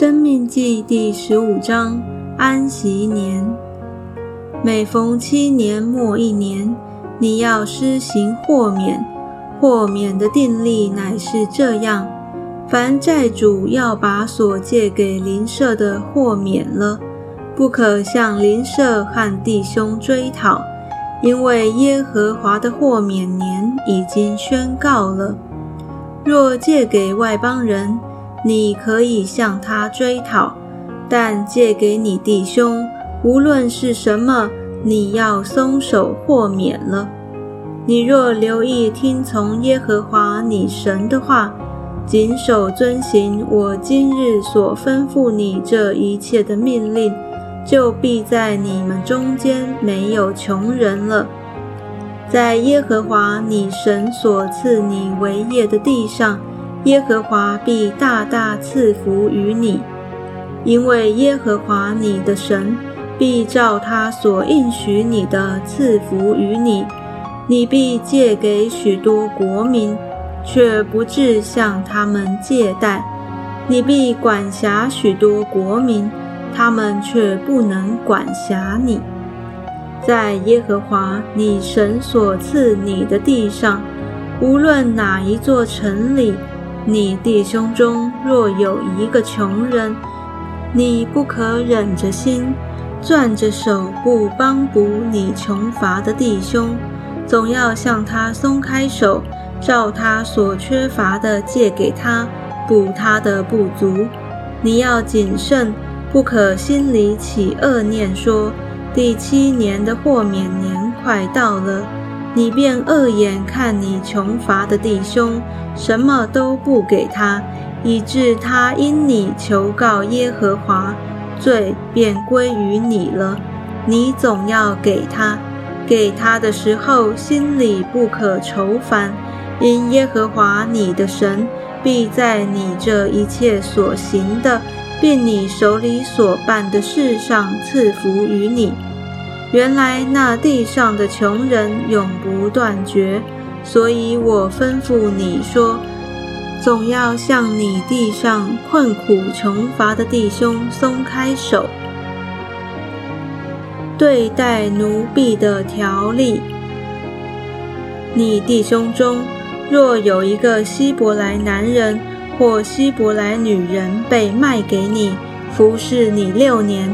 生命记第十五章安息年。每逢七年末一年，你要施行豁免。豁免的定例乃是这样：凡债主要把所借给邻舍的豁免了，不可向邻舍和弟兄追讨，因为耶和华的豁免年已经宣告了。若借给外邦人，你可以向他追讨，但借给你弟兄，无论是什么，你要松手豁免了。你若留意听从耶和华你神的话，谨守遵行我今日所吩咐你这一切的命令，就必在你们中间没有穷人了。在耶和华你神所赐你为业的地上。耶和华必大大赐福于你，因为耶和华你的神必照他所应许你的赐福于你。你必借给许多国民，却不至向他们借贷；你必管辖许多国民，他们却不能管辖你。在耶和华你神所赐你的地上，无论哪一座城里。你弟兄中若有一个穷人，你不可忍着心，攥着手不帮补你穷乏的弟兄，总要向他松开手，照他所缺乏的借给他，补他的不足。你要谨慎，不可心里起恶念，说第七年的豁免年快到了。你便恶眼看你穷乏的弟兄，什么都不给他，以致他因你求告耶和华，罪便归于你了。你总要给他，给他的时候心里不可愁烦，因耶和华你的神必在你这一切所行的，并你手里所办的事上赐福于你。原来那地上的穷人永不断绝，所以我吩咐你说，总要向你地上困苦穷乏的弟兄松开手。对待奴婢的条例，你弟兄中若有一个希伯来男人或希伯来女人被卖给你，服侍你六年。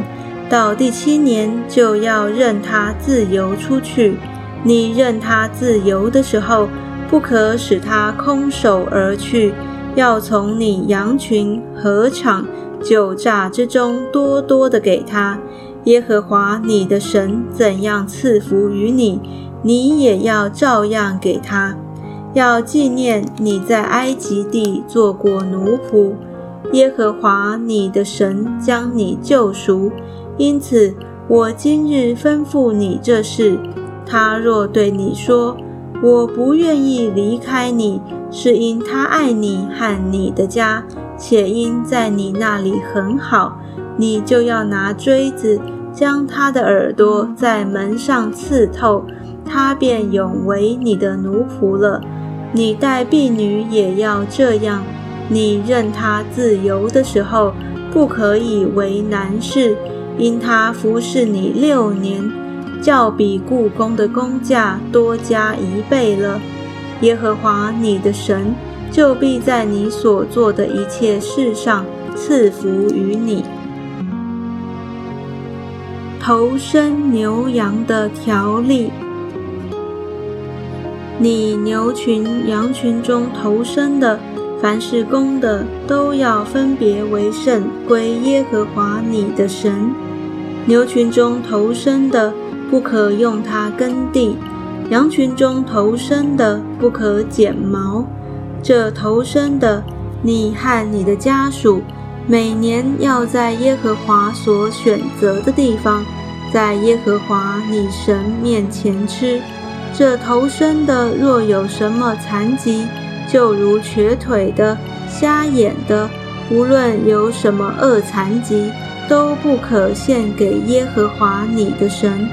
到第七年就要任他自由出去。你任他自由的时候，不可使他空手而去，要从你羊群、禾场、酒榨之中多多的给他。耶和华你的神怎样赐福于你，你也要照样给他。要纪念你在埃及地做过奴仆，耶和华你的神将你救赎。因此，我今日吩咐你这事。他若对你说：“我不愿意离开你，是因他爱你和你的家，且因在你那里很好，你就要拿锥子将他的耳朵在门上刺透，他便永为你的奴仆了。你待婢女也要这样。你任他自由的时候，不可以为难事。”因他服侍你六年，较比故宫的工价多加一倍了。耶和华你的神就必在你所做的一切事上赐福于你。头生牛羊的条例：你牛群、羊群中头生的，凡是公的，都要分别为圣，归耶和华你的神。牛群中头生的不可用它耕地，羊群中头生的不可剪毛。这头生的，你和你的家属每年要在耶和华所选择的地方，在耶和华你神面前吃。这头生的若有什么残疾，就如瘸腿的、瞎眼的，无论有什么恶残疾。都不可献给耶和华你的神，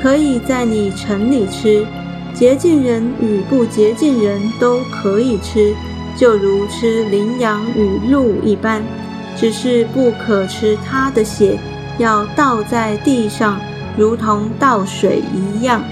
可以在你城里吃。洁净人与不洁净人都可以吃，就如吃羚羊与鹿一般。只是不可吃它的血，要倒在地上，如同倒水一样。